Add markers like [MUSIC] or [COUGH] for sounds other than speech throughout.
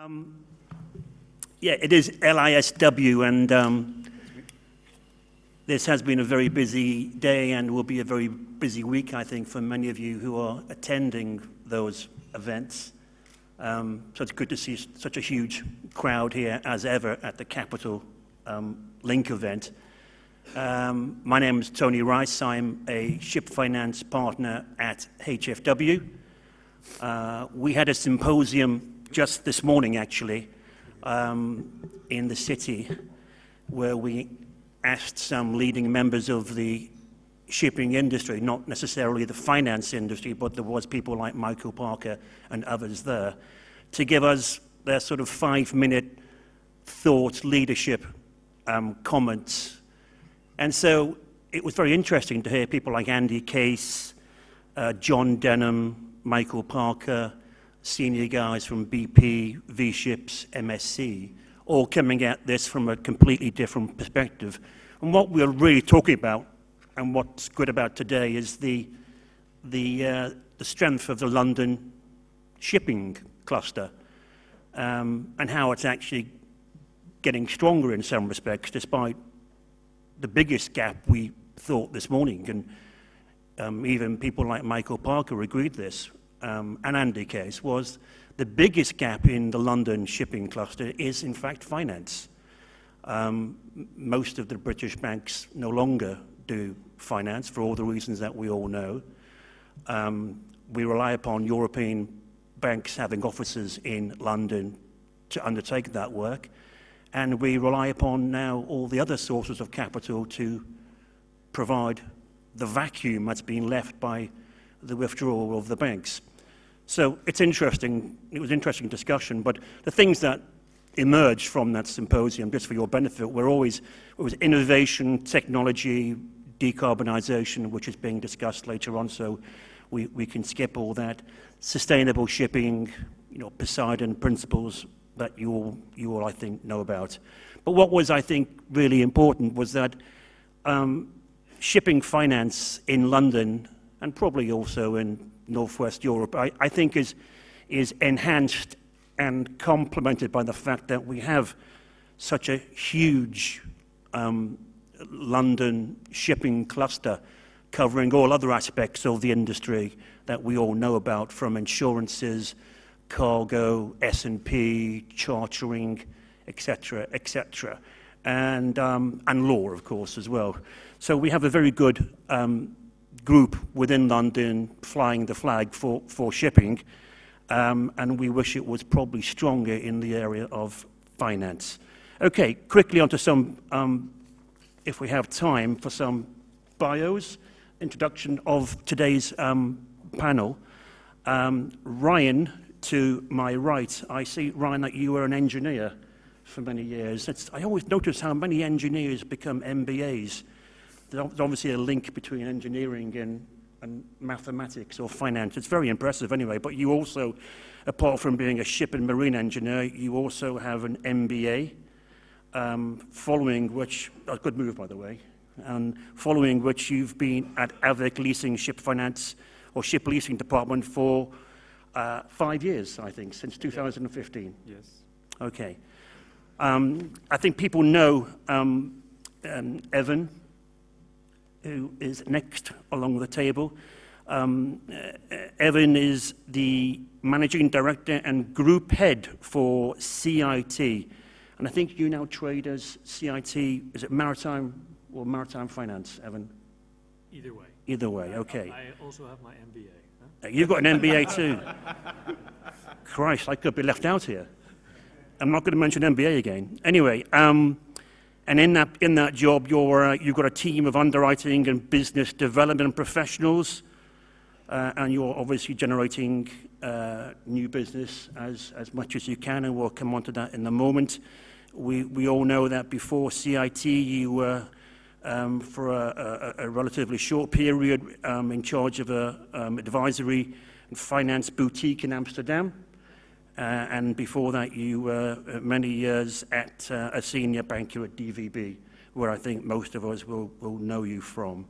Um, yeah, it is LISW, and um, this has been a very busy day and will be a very busy week, I think, for many of you who are attending those events. Um, so it's good to see such a huge crowd here as ever at the Capital um, Link event. Um, my name is Tony Rice. I'm a ship finance partner at HFW. Uh, we had a symposium just this morning, actually, um, in the city, where we asked some leading members of the shipping industry, not necessarily the finance industry, but there was people like Michael Parker and others there, to give us their sort of five-minute thoughts, leadership um, comments. And so it was very interesting to hear people like Andy Case, uh, John Denholm, Michael Parker, senior guys from BP, V-Ships, MSC, all coming at this from a completely different perspective. And what we're really talking about, and what's good about today, is the, the, uh, the strength of the London shipping cluster um, and how it's actually getting stronger in some respects, despite the biggest gap we thought this morning. And um, even people like Michael Parker agreed this, um, and Andy Case was the biggest gap in the London shipping cluster is in fact finance. Um, most of the British banks no longer do finance for all the reasons that we all know. Um, we rely upon European banks having offices in London to undertake that work. And we rely upon now all the other sources of capital to provide the vacuum that's been left by the withdrawal of the banks. So it's interesting, it was an interesting discussion, but the things that emerged from that symposium, just for your benefit, were always it was innovation, technology, decarbonisation, which is being discussed later on, so we, we can skip all that. Sustainable shipping, you know, Poseidon principles that you all, you all, I think, know about. But what was, I think, really important was that um, shipping finance in London, and probably also in Northwest Europe, I, I think is, is enhanced and complemented by the fact that we have such a huge um, London shipping cluster covering all other aspects of the industry that we all know about from insurances, cargo, S&P, chartering, etc., etc., and, um, and law, of course, as well. So we have a very good um, group within London flying the flag for, for shipping, um, and we wish it was probably stronger in the area of finance. Okay, quickly onto some, um, if we have time, for some bios, introduction of today's um, panel. Um, Ryan, to my right, I see, Ryan, that you were an engineer for many years. It's, I always notice how many engineers become MBAs there's obviously a link between engineering and, and mathematics or finance. It's very impressive anyway, but you also, apart from being a ship and marine engineer, you also have an MBA, um, following which, a good move by the way, and following which you've been at AVIC Leasing Ship Finance or Ship Leasing Department for uh, five years, I think, since 2015. Yes. Okay. Um, I think people know um, um, Evan who is next along the table. Um, uh, Evan is the managing director and group head for CIT. And I think you now trade as CIT, is it maritime or maritime finance, Evan? Either way. Either way, okay. I also have my MBA. Huh? You've got an MBA too. Christ, I could be left out here. I'm not going to mention MBA again. Anyway, um, and in that, in that job, you're, uh, you've got a team of underwriting and business development professionals, uh, and you're obviously generating uh, new business as, as much as you can, and we'll come on to that in a moment. We, we all know that before CIT, you were, um, for a, a, a, relatively short period, um, in charge of an um, advisory and finance boutique in Amsterdam. Uh, and before that, you were uh, many years at uh, a senior banker at DVB, where I think most of us will, will know you from.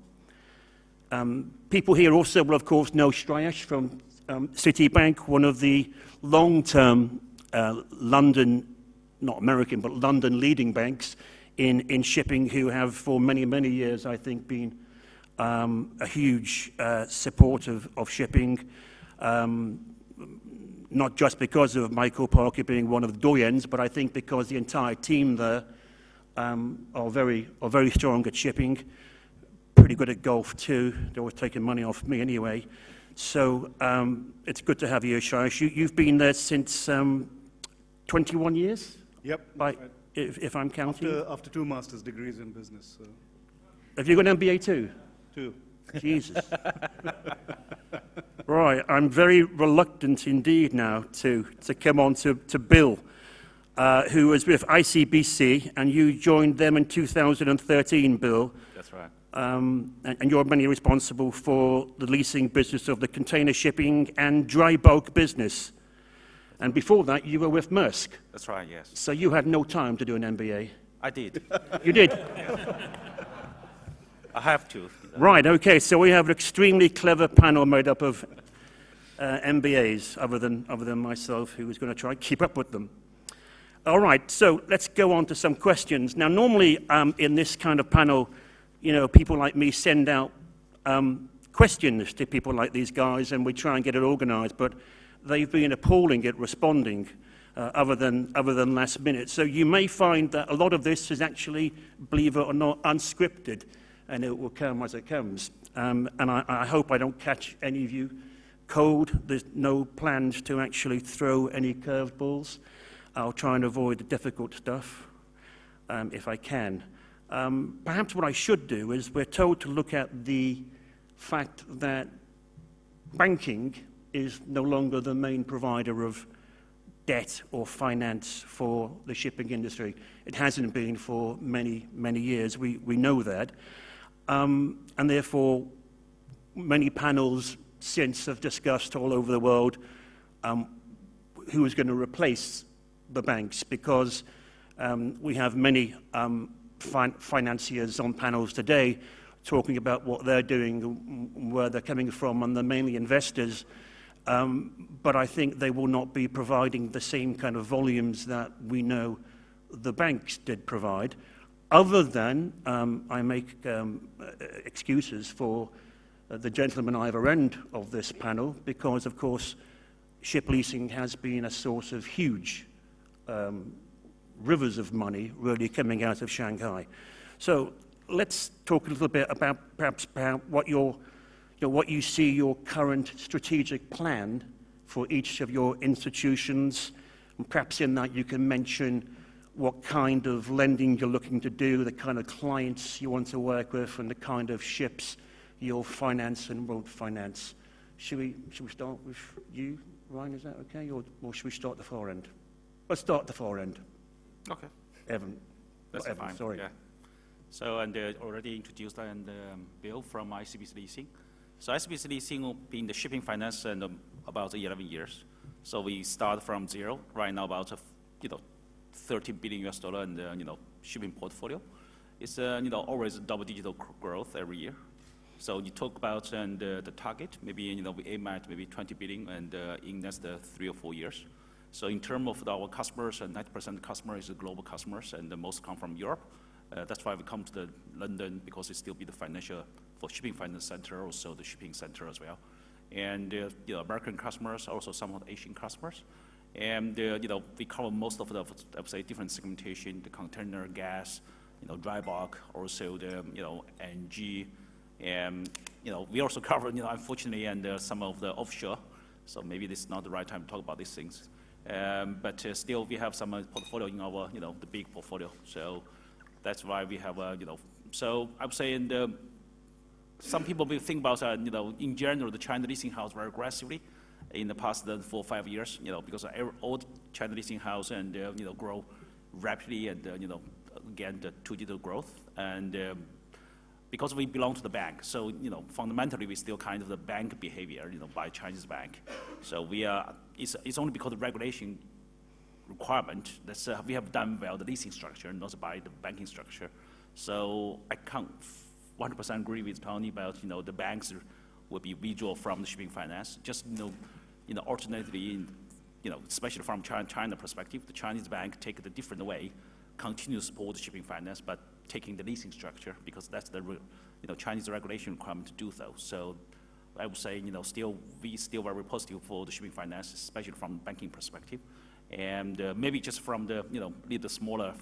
Um, people here also will, of course, know Shreyas from um, Citibank, one of the long-term uh, London, not American, but London leading banks in, in shipping who have for many, many years, I think, been um, a huge uh, support of, of shipping, um, not just because of Michael Parker being one of the doyens, but I think because the entire team there um, are, very, are very strong at shipping, pretty good at golf too. They're always taking money off me anyway. So um, it's good to have you, Shreyas. You, you've been there since um, 21 years? Yep. By, if, if, I'm counting? After, after, two master's degrees in business. So. Have you got an MBA too? Two. Jesus. [LAUGHS] right, I'm very reluctant indeed now to, to come on to, to Bill, uh, who was with ICBC, and you joined them in 2013, Bill. That's right. Um, and, and, you're mainly responsible for the leasing business of the container shipping and dry bulk business. And before that, you were with Maersk. That's right, yes. So you had no time to do an MBA. I did. You did? [LAUGHS] I have to. Right, okay. So we have an extremely clever panel made up of uh, MBAs, other than, other than myself, who is going to try to keep up with them. All right, so let's go on to some questions. Now, normally um, in this kind of panel, you know, people like me send out um, questions to people like these guys, and we try and get it organized. But they've been appalling at responding uh, other, than, other than last minute. So you may find that a lot of this is actually, believe it or not, unscripted, and it will come as it comes. Um, and I, I hope I don't catch any of you cold. There's no plans to actually throw any curveballs. I'll try and avoid the difficult stuff um, if I can. Um, perhaps what I should do is we're told to look at the fact that banking is no longer the main provider of debt or finance for the shipping industry. It hasn't been for many, many years. We, we know that. Um, and therefore, many panels since have discussed all over the world um, who is going to replace the banks because um, we have many um, fin financiers on panels today talking about what they're doing, where they're coming from, and they're mainly investors. Um, but I think they will not be providing the same kind of volumes that we know the banks did provide, other than um, I make um, excuses for uh, the gentleman either end of this panel, because of course ship leasing has been a source of huge um, rivers of money really coming out of Shanghai. So let's talk a little bit about perhaps about what your you know, what you see your current strategic plan for each of your institutions. And perhaps in that you can mention what kind of lending you're looking to do, the kind of clients you want to work with, and the kind of ships you'll finance and won't finance. Should we, should we start with you, Ryan? Is that okay? Or, or should we start the far end? Let's start the far end. Okay. Evan. That's Evan, fine. Sorry. Yeah. So, and uh, already introduced and um, Bill from ICBC Leasing. So ICBC Leasing in the shipping finance and um, about 11 years. So we start from zero. Right now, about you know, 30 billion US dollar in the you know shipping portfolio. It's uh, you know always double-digit growth every year. So you talk about and uh, the target, maybe you know we aim at maybe 20 billion and uh, in the next uh, three or four years. So in terms of our customers, 90% customers is global customers, and the most come from Europe. Uh, that's why we come to the London because it still be the financial for shipping finance center, also the shipping center as well. And uh, you know, American customers, also some of the Asian customers. And uh, you know, we cover most of the, I would say, different segmentation, the container, gas, you know, dry bulk, also the, you know, NG. And, you know, we also [LAUGHS] cover, you know, unfortunately, and uh, some of the offshore. So maybe this is not the right time to talk about these things. Um, but uh, still, we have some uh, portfolio in our, you know, the big portfolio. So that's why we have, uh, you know, so I would say the some people will think about, uh, you know, in general, the China leasing house very aggressively in the past four five years, you know, because all China leasing house and, uh, you know, grow rapidly and, uh, you know, again, the two-digit growth. And um, because we belong to the bank, so, you know, fundamentally, we still kind of the bank behavior, you know, by Chinese bank. So we are, it's, it's only because of regulation requirement that uh, we have done well the leasing structure, not by the banking structure. So I can't 100% agree with Tony about, you know, the banks will be withdraw from the shipping finance. Just, you know, you know, alternatively, you know, especially from China, China perspective, the Chinese bank take it a different way, continue support shipping finance, but taking the leasing structure because that's the, you know, Chinese regulation requirement to do so. So I would say, you know, still, we still very positive for the shipping finance, especially from banking perspective. And uh, maybe just from the, you know, little smaller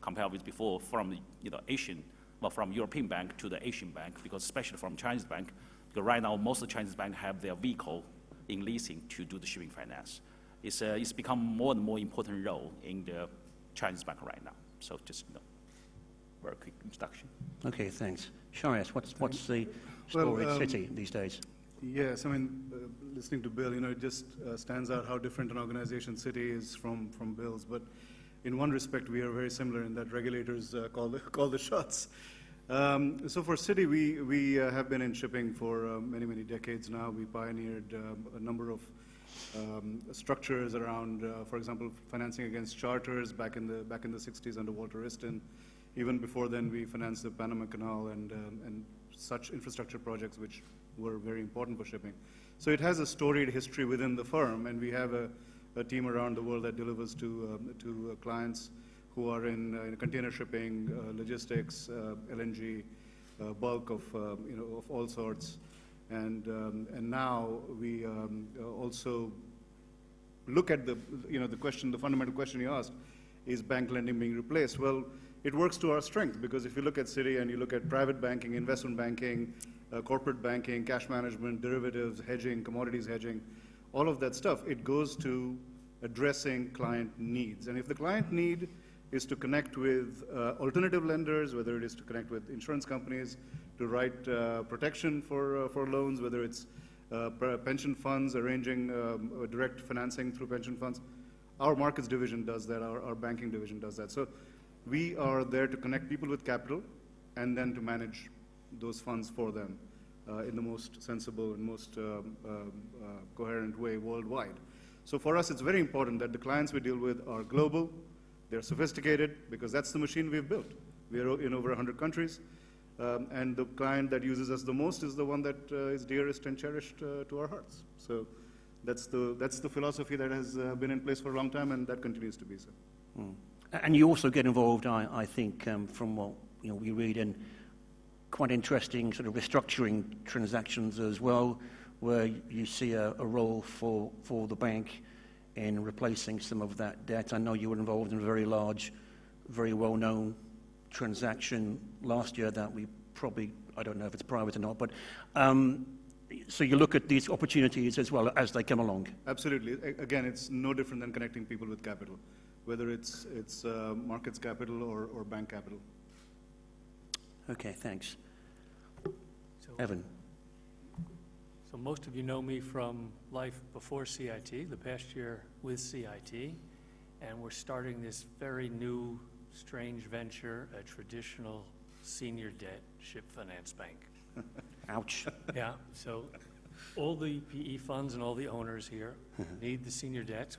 compared with before, from the, you know, Asian, well, from European bank to the Asian bank, because especially from Chinese bank, because right now most of the Chinese bank have their vehicle in leasing to do the shipping finance. It's, uh, it's become more and more important role in the Chinese market right now. So just, you know, very quick introduction. Okay, thanks. Shreyas, what's, what's the Well, story at um, Citi these days? Yes, I mean, uh, listening to Bill, you know, it just uh, stands out how different an organization Citi is from, from Bill's. But in one respect, we are very similar in that regulators uh, call, the, [LAUGHS] call the shots. Um, so for Citi, we, we uh, have been in shipping for uh, many, many decades now. We pioneered um, a number of um, structures around, uh, for example, financing against charters back in the, back in the 60s under Walter Wriston. Even before then, we financed the Panama Canal and, um, and such infrastructure projects which were very important for shipping. So it has a storied history within the firm, and we have a, a team around the world that delivers to, um, to uh, clients who are in, uh, in container shipping, uh, logistics, uh, LNG, bulk of, you know, of all sorts. And, um, and now we um, also look at the, you know, the question, the fundamental question you asked, is bank lending being replaced? Well, it works to our strength because if you look at Citi and you look at private banking, investment banking, uh, corporate banking, cash management, derivatives, hedging, commodities hedging, all of that stuff, it goes to addressing client needs. And if the client need is to connect with uh, alternative lenders, whether it is to connect with insurance companies, to write uh, protection for, uh, for loans, whether it's uh, pension funds arranging um, uh, direct financing through pension funds. Our markets division does that, our, our banking division does that. So we are there to connect people with capital and then to manage those funds for them uh, in the most sensible and most um, um, coherent way worldwide. So for us, it's very important that the clients we deal with are global, they're sophisticated, because that's the machine we've built. We are in over 100 countries, um, and the client that uses us the most is the one that uh, is dearest and cherished uh, to our hearts. So that's the, that's the philosophy that has uh, been in place for a long time, and that continues to be so. Mm. And you also get involved, I, I think, um, from what you know, we read in quite interesting sort of restructuring transactions as well, where you see a, a role for, for the bank in replacing some of that debt. I know you were involved in a very large, very well-known transaction last year that we probably, I don't know if it's private or not, but um, so you look at these opportunities as well as they come along. Absolutely. Again, it's no different than connecting people with capital, whether it's, it's uh, markets capital or, or bank capital. Okay, thanks. So, Evan. so most of you know me from life before CIT, the past year with CIT, and we're starting this very new, strange venture, a traditional senior debt ship finance bank. [LAUGHS] Ouch. Yeah, so all the PE funds and all the owners here [LAUGHS] need the senior debt.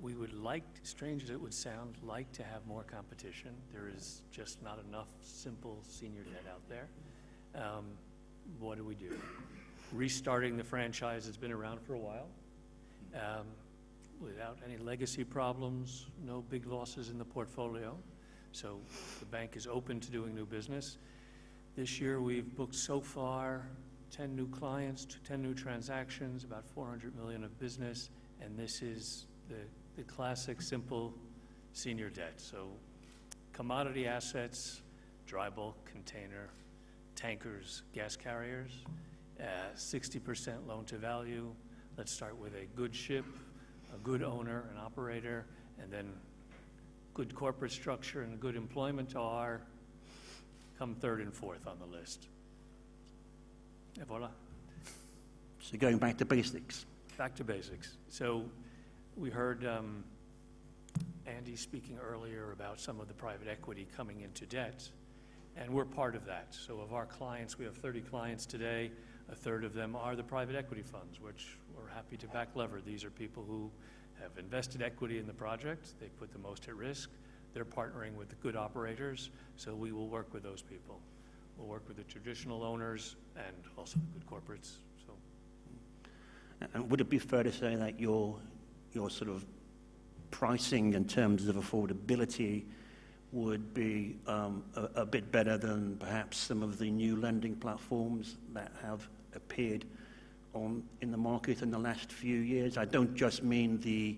We would like, strange as it would sound, like to have more competition. There is just not enough simple senior debt out there. Um, What do we do? Restarting the franchise that's been around for a while, um, without any legacy problems, no big losses in the portfolio. So the bank is open to doing new business. This year, we've booked so far 10 new clients, 10 new transactions, about 400 million of business, and this is the, the classic, simple senior debt. So commodity assets, dry bulk, container, tankers, gas carriers, uh, 60% loan to value. Let's start with a good ship, a good owner, an operator, and then good corporate structure and a good employment are come third and fourth on the list. Et voila, So going back to basics. back to basics. So we heard um, Andy speaking earlier about some of the private equity coming into debt, and we're part of that. So of our clients, we have 30 clients today. A third of them are the private equity funds, which happy to back lever. These are people who have invested equity in the project. They put the most at risk. They're partnering with the good operators, so we will work with those people. We'll work with the traditional owners and also the good corporates, so. And would it be fair to say that your, your sort of pricing in terms of affordability would be um, a, a bit better than perhaps some of the new lending platforms that have appeared on in the market in the last few years. I don't just mean the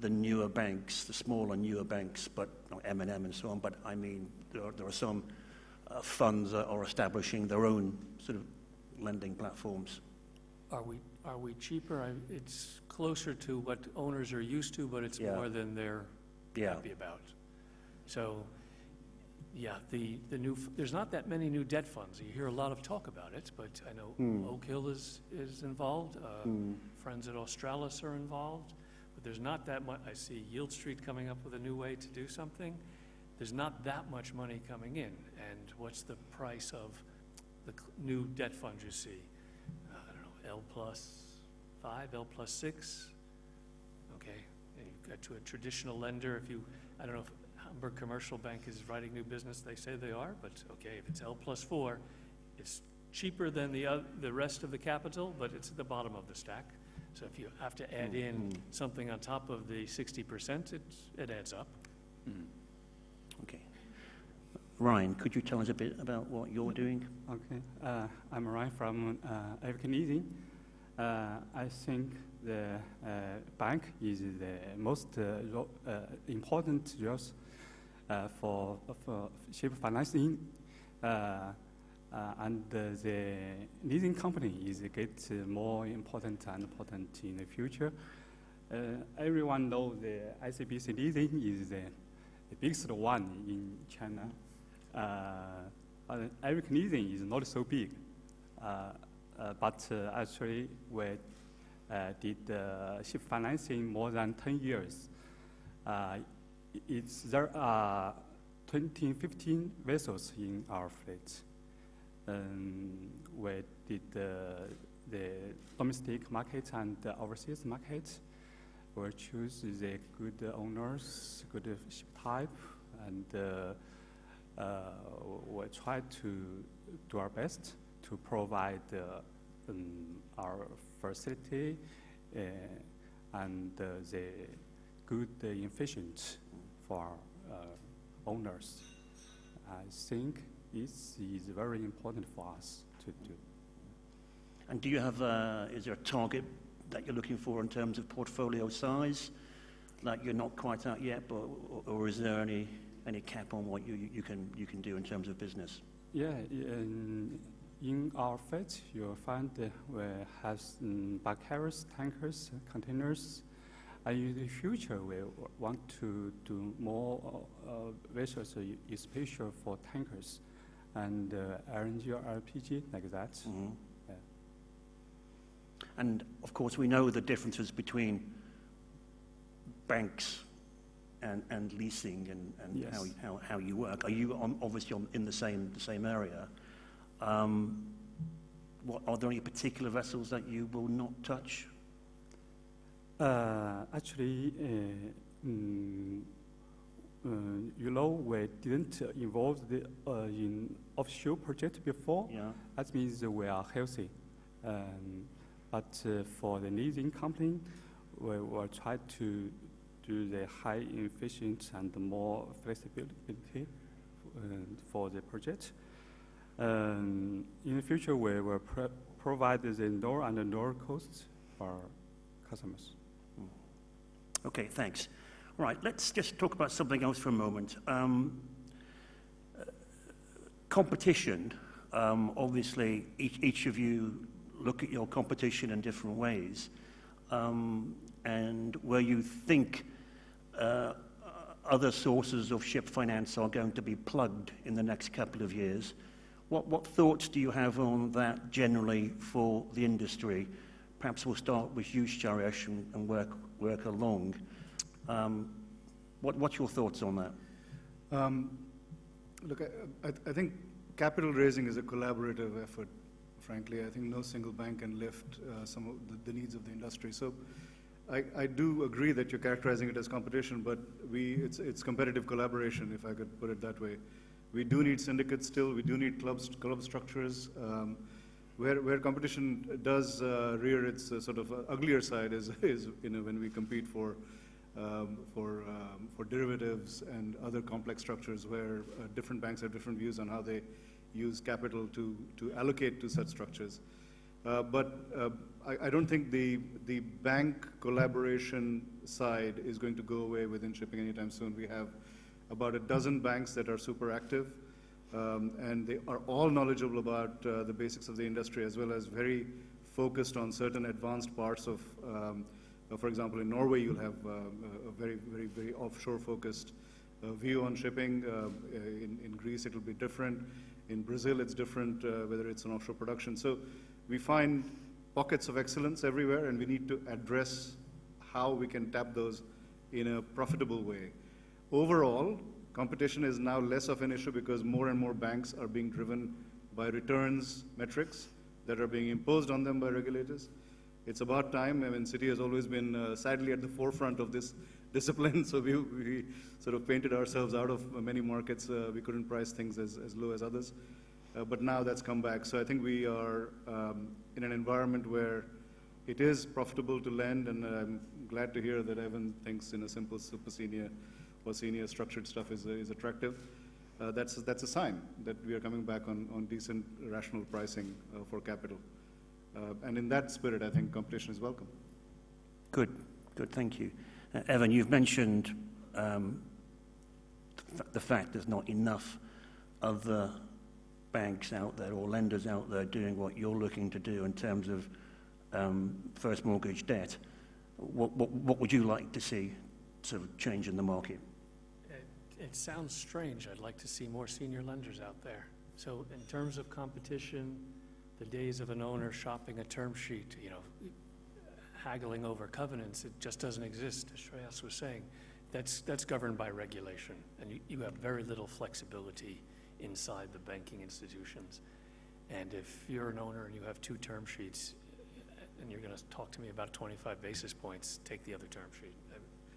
the newer banks, the smaller newer banks, but not M&M and so on. But I mean there are, there are some uh, funds that are establishing their own sort of lending platforms. Are we, are we cheaper? I- It's closer to what owners are used to, but it's Yeah. more than they're Yeah. happy about. So, yeah, the, the new, there's not that many new debt funds. You hear a lot of talk about it, but I know Hmm. Oak Hill is, is involved, uh, Hmm. Friends at Australis are involved, but there's not that much, I see Yieldstreet coming up with a new way to do something. There's not that much money coming in, and what's the price of the new debt funds you see? Uh, I don't know, L plus five, L plus six? Okay, and you've got to a traditional lender, if you, I don't know if Hamburg Commercial Bank is writing new business, they say they are, but okay, if it's L plus four, it's cheaper than the, oth- the rest of the capital, but it's at the bottom of the stack. So if you have to add in Mhm. something on top of the sixty percent, it, it adds up. Mhm. Okay. Ryan, could you tell us a bit about what you're doing? Okay, uh, I'm Ryan from uh, AVIC Leasing. Uh, I think the uh, bank is the most uh, uh, important resource for, for ship financing. And the leasing company is get more important and important in the future. Everyone knows the ICBC leasing is the, the biggest one in China. Uh, AVIC leasing is not so big, uh, uh, but actually we did uh, ship financing more than 10 years. Uh, it's, there are 20, 15 vessels in our fleet. Um, we did uh, the domestic market and the overseas market. We choose the good owners, good ship type, and uh, uh, we try to do our best to provide uh, um, our facility uh, and uh, the good uh, efficient for uh, owners. I think this is very important for us to do. And do you have, uh, is there a target that you're looking for in terms of portfolio size? Like you're not quite at yet, but, or, or is there any, any cap on what you, you, can, you can do in terms of business? Yeah, in our fleet, you'll find we have um, carriers, tankers, containers. And in the future, we want to do more uh, vessels, uh, especially for tankers and uh, LNG or LPG like that. Mhm. Yeah. And of course, we know the differences between banks and, and leasing and, and how, how, how you work. Are you on, obviously on, in the same, the same area? Um, what, are there any particular vessels that you will not touch? Uh, actually, uh, mm, uh, you know, we didn't involve the, uh, in offshore project before. Yeah. That means we are healthy. Um, but uh, for the leasing company, we will try to do the high efficient and more flexibility uh, for the project. Um, in the future, we will pro- provide the lower and lower costs for customers. Okay, thanks. All right, let's just talk about something else for a moment. Um, uh, competition, um, obviously, each, each of you look at your competition in different ways. Um, and where you think uh, other sources of ship finance are going to be plugged in the next couple of years, what, what thoughts do you have on that generally for the industry? Perhaps we'll start with you, Shreyas, and, and work, work along. Um, what, what's your thoughts on that? Um, Look, I, I, I think capital raising is a collaborative effort, frankly. I think no single bank can lift uh, some of the, the needs of the industry. So I, I do agree that you're characterizing it as competition, but we, it's, it's competitive collaboration, if I could put it that way. We do need syndicates still, we do need clubs, club structures. Um, Where, where competition does uh, rear its uh, sort of uh, uglier side is, [LAUGHS] is you know, when we compete for, um, for, um, for derivatives and other complex structures where uh, different banks have different views on how they use capital to, to allocate to such structures. Uh, but uh, I, I, don't think the, the bank collaboration side is going to go away within shipping anytime soon. We have about a dozen banks that are super active, um, and they are all knowledgeable about uh, the basics of the industry as well as very focused on certain advanced parts of, um, uh, for example, in Norway, you'll have uh, a very, very, very offshore focused uh, view on shipping. in, in Greece, it will be different. In Brazil, it's different, whether it's an offshore production. So we find pockets of excellence everywhere, and we need to address how we can tap those in a profitable way. Overall, competition is now less of an issue because more and more banks are being driven by returns metrics that are being imposed on them by regulators. It's about time. I mean, Citi has always been uh, sadly at the forefront of this [LAUGHS] discipline, so we, we sort of painted ourselves out of many markets. Uh, we couldn't price things as, as low as others. Uh, but now that's come back. So I think we are um, in an environment where it is profitable to lend, and I'm glad to hear that Evan thinks in a simple super senior or senior structured stuff is, is attractive. Uh, that's, that's a sign that we are coming back on, on decent rational pricing uh, for capital. Uh, and in that spirit, I think competition is welcome. Good, good, thank you. Uh, Evan, you've mentioned um, the fact there's not enough other banks out there or lenders out there doing what you're looking to do in terms of um, first mortgage debt. What, what, what would you like to see sort of change in the market? It, sounds strange. I'd like to see more senior lenders out there. So in terms of competition, the days of an owner shopping a term sheet, you know, haggling over covenants, it just doesn't exist, as Shreyas was saying. That's, that's governed by regulation, and you, you have very little flexibility inside the banking institutions. And if you're an owner and you have two term sheets, and you're going to talk to me about 25 basis points, take the other term sheet.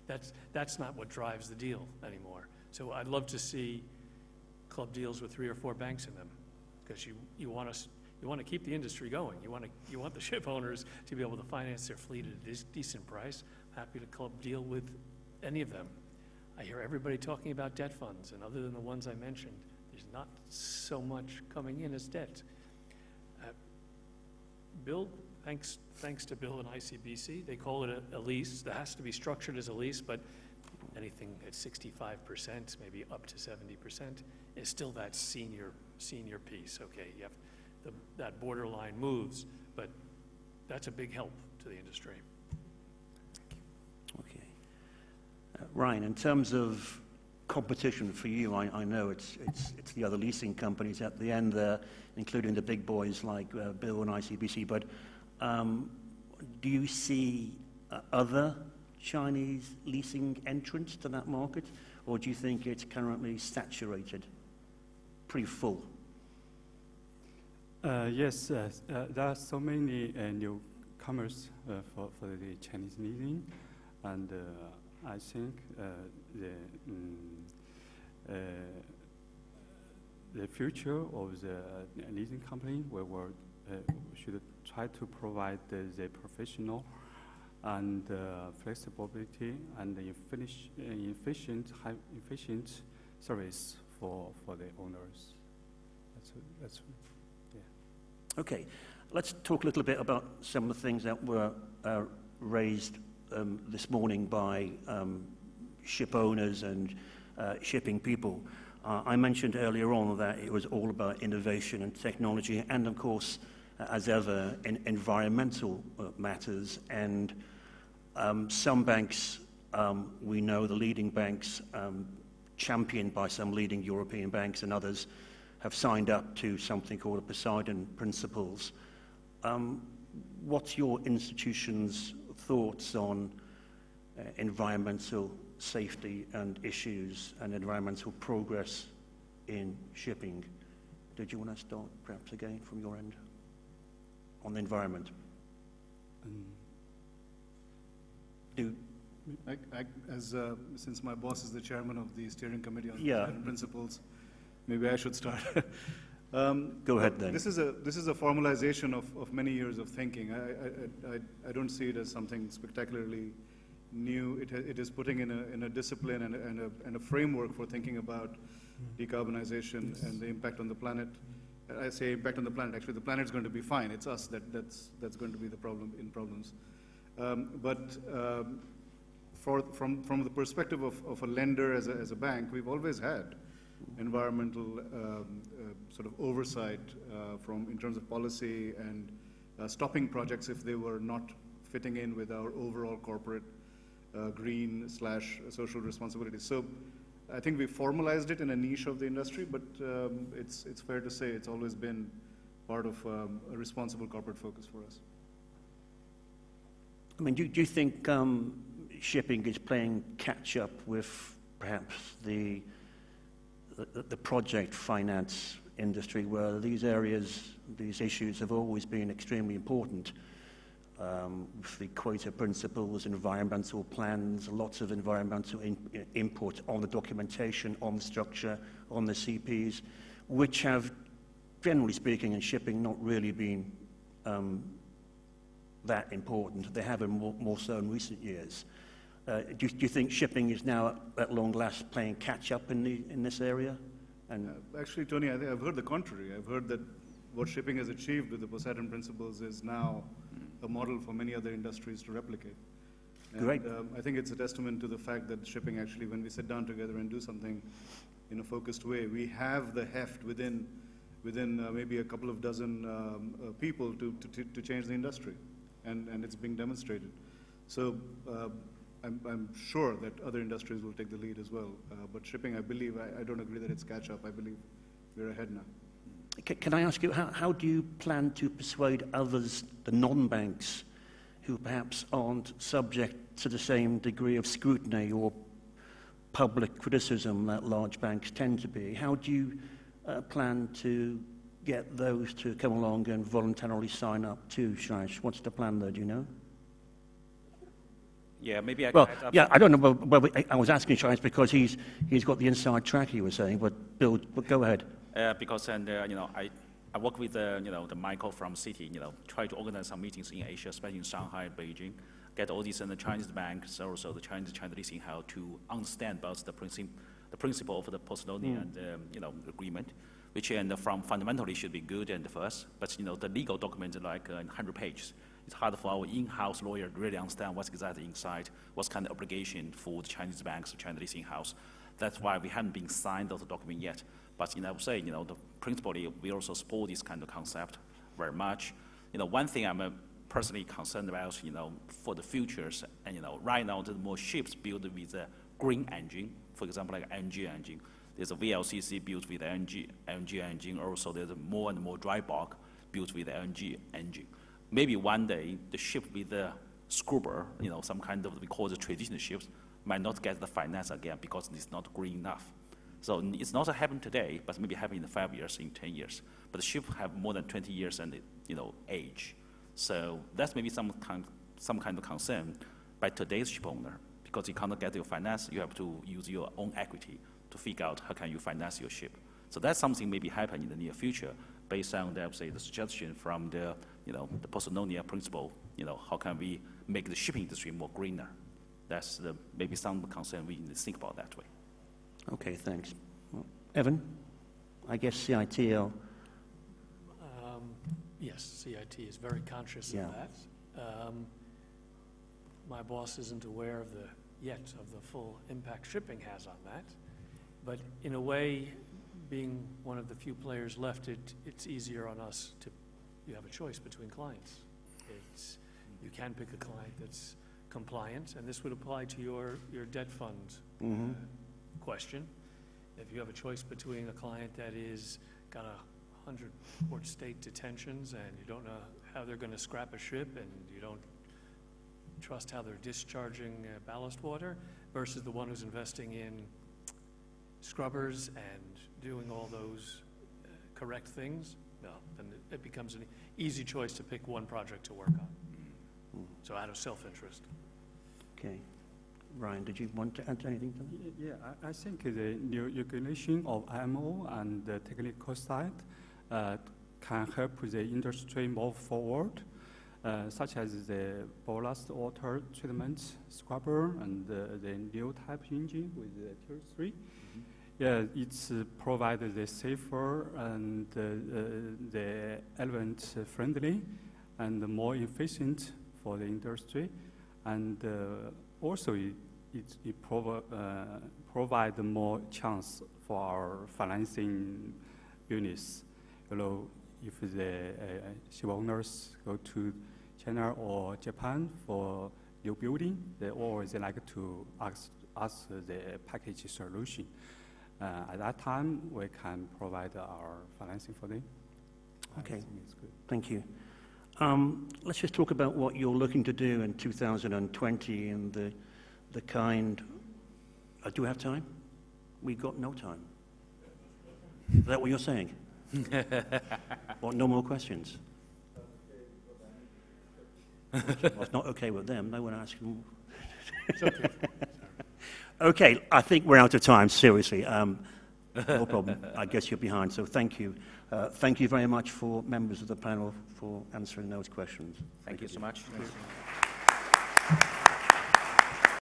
That's, that's not what drives the deal anymore. So I'd love to see club deals with three or four banks in them, because you, you want us, you want to keep the industry going. You want to, you want the [LAUGHS] ship owners to be able to finance their fleet at a decent price. Happy to club deal with any of them. I hear everybody talking about debt funds, and other than the ones I mentioned, there's not so much coming in as debt. Uh, Bill, thanks, thanks to Bill and ICBC, they call it a, a lease. That has to be structured as a lease, but anything at 65%, maybe up to 70%, is still that senior, senior piece. Okay, you have the, that borderline moves, but that's a big help to the industry. Okay. Uh, Ryan, in terms of competition for you, I, I know it's, it's, it's the other leasing companies at the end there, including the big boys like uh, Bill and ICBC, but um, do you see uh, other Chinese leasing entrance to that market, or do you think it's currently saturated, pretty full? Uh, yes, uh, uh, there are so many newcomers for, the Chinese leasing, and I think the um, the future of the leasing company should try to provide the professional and uh, flexibility and efficient, high efficient service for, for the owners. That's, that's yeah. Okay, let's talk a little bit about some of the things that were uh, raised um, this morning by um, ship owners and uh, shipping people. Uh, I mentioned earlier on that it was all about innovation and technology, and of course, uh, as ever, in environmental uh, matters. And some banks, um, we know the leading banks, um, championed by some leading European banks and others, have signed up to something called the Poseidon Principles. Um, what's your institution's thoughts on uh, environmental safety and issues and environmental progress in shipping? Did you want to start perhaps again from your end? on the environment? Do, I, I, as uh, since my boss is the chairman of the steering committee on yeah. principles, maybe I should start. [LAUGHS] Um, Go ahead then. This is a, this is a formalization of, of many years of thinking. I, I, I, I don't see it as something spectacularly new. It, it is putting in a, in a discipline and a, and a, and a framework for thinking about decarbonization and the impact on the planet. I say impact on the planet, actually, the planet's going to be fine. It's us that, that's, that's going to be the problem in problems. Um, but um, for, from, from the perspective of, of a lender as a, as a bank, we've always had environmental um, uh, sort of oversight uh, from, in terms of policy and uh, stopping projects if they were not fitting in with our overall corporate uh, green slash social responsibility. So I think we formalized it in a niche of the industry, but um, it's, it's fair to say it's always been part of um, a responsible corporate focus for us. I mean, do, do you think um, shipping is playing catch up with perhaps the, the, the project finance industry where these areas, these issues have always been extremely important? Um, with the Equator Principles, environmental plans, lots of environmental in, input on the documentation, on the structure, on the CPs, which have, generally speaking, in shipping not really been um, that important. They have been more, more so in recent years. Uh, do, you- do you think shipping is now, at long last, playing catch up in, the, in this area? And Uh, Actually, Tony, I, I've heard the contrary. I've heard that what shipping has achieved with the Poseidon principles is now a model for many other industries to replicate. And, Great. um, I think it's a testament to the fact that shipping actually, when we sit down together and do something in a focused way, we have the heft within, within uh, maybe a couple of dozen um, uh, people to, to- to change the industry. And, and it's being demonstrated. So uh, I'm, I'm sure that other industries will take the lead as well. Uh, But shipping, I believe, I, I don't agree that it's catch-up. I believe we're ahead now. c- can I ask you, how, how do you plan to persuade others, the non-banks, who perhaps aren't subject to the same degree of scrutiny or public criticism that large banks tend to be? How do you uh, plan to get those to come along and voluntarily sign up too, Shreyas? What's the plan there, do you know? Yeah, maybe I can Well, up. yeah, I don't know. Well, well, I- I was asking Shreyas because he's, he's got the inside track, he was saying, but Bill, but go ahead. Uh, because and uh, you know I, I work with uh, you know the Michael from Citi you know try to organize some meetings in Asia, especially in Shanghai, Beijing, get all these and the Chinese banks also the Chinese China leasing how to understand about the principle the principle of the Poseidon and um, you know agreement, which and from fundamentally should be good and first, but you know the legal document like uh, 100 pages. It's hard for our in-house lawyer to really understand what's exactly inside, what's kind of obligation for the Chinese banks or China leasing house. That's why we haven't been signed those document yet. But you know, I would say, you know, the principally, we also support this kind of concept very much. You know, one thing I'm uh, personally concerned about, you know, for the futures, and you know, right now there's more ships built with a green engine, for example, like LNG engine. There's a VLCC built with LNG, LNG engine. Also, there's more and more dry bulk built with LNG engine. Maybe one day the ship with the scrubber, you know, some kind of we call the traditional ships, might not get the finance again because it's not green enough. So it's not happen today, but maybe happen in five years, in 10 years. But the ship have more than 20 years and, you know, age. So that's maybe some kind, some kind of concern by today's ship owner, because you cannot get your finance, you have to use your own equity to figure out how can you finance your ship. So that's something maybe happen in the near future, based on, the, say, the suggestion from the, you know, the Poseidon principle, you know, how can we make the shipping industry more greener? That's the, maybe some concern we need to think about that way. Okay, thanks. Well, Evan, I guess CITL, Um, Yes, CIT is very conscious Yeah. of that. Um, My boss isn't aware of the, yet of the full impact shipping has on that. But in a way, being one of the few players left, it, it's easier on us to, you have a choice between clients. It's, you can pick a client that's compliant, and this would apply to your, your debt fund Mhm. uh, question. If you have a choice between a client that is, got a hundred port state detentions, and you don't know how they're gonna scrap a ship, and you don't trust how they're discharging uh, ballast water, versus the one who's investing in scrubbers and doing all those uh, correct things, no, then it- it becomes an easy choice to pick one project to work on. So out of self-interest. okay. Ryan, did you want to add anything to that? Y- Yeah, I, I think the new regulation of IMO and the technical side uh, can help the industry move forward, uh, such as the ballast water treatment scrubber and uh, the new type engine with the Tier 3. Yeah, it's uh, provided the safer and uh, uh, the element friendly and more efficient for the industry, and uh, also it, it, it provi- uh, provide more chance for our financing units. You know, if the uh, ship owners go to China or Japan for new building, they always like to ask us the package solution. Uh, at that time, we can provide our financing for them. Okay. good. Thank you. Um, let's just talk about what you're looking to do in 2020 and the, the kind. Uh, do we have time? We've got no time. Is that what you're saying? [LAUGHS] what, no more questions? [LAUGHS] well, it's not okay with them. They No one asked them. Okay, I think we're out of time, seriously. Um, no problem. [LAUGHS] I guess you're behind, so thank you. Uh, thank you very much for members of the panel for answering those questions. Thank you so much.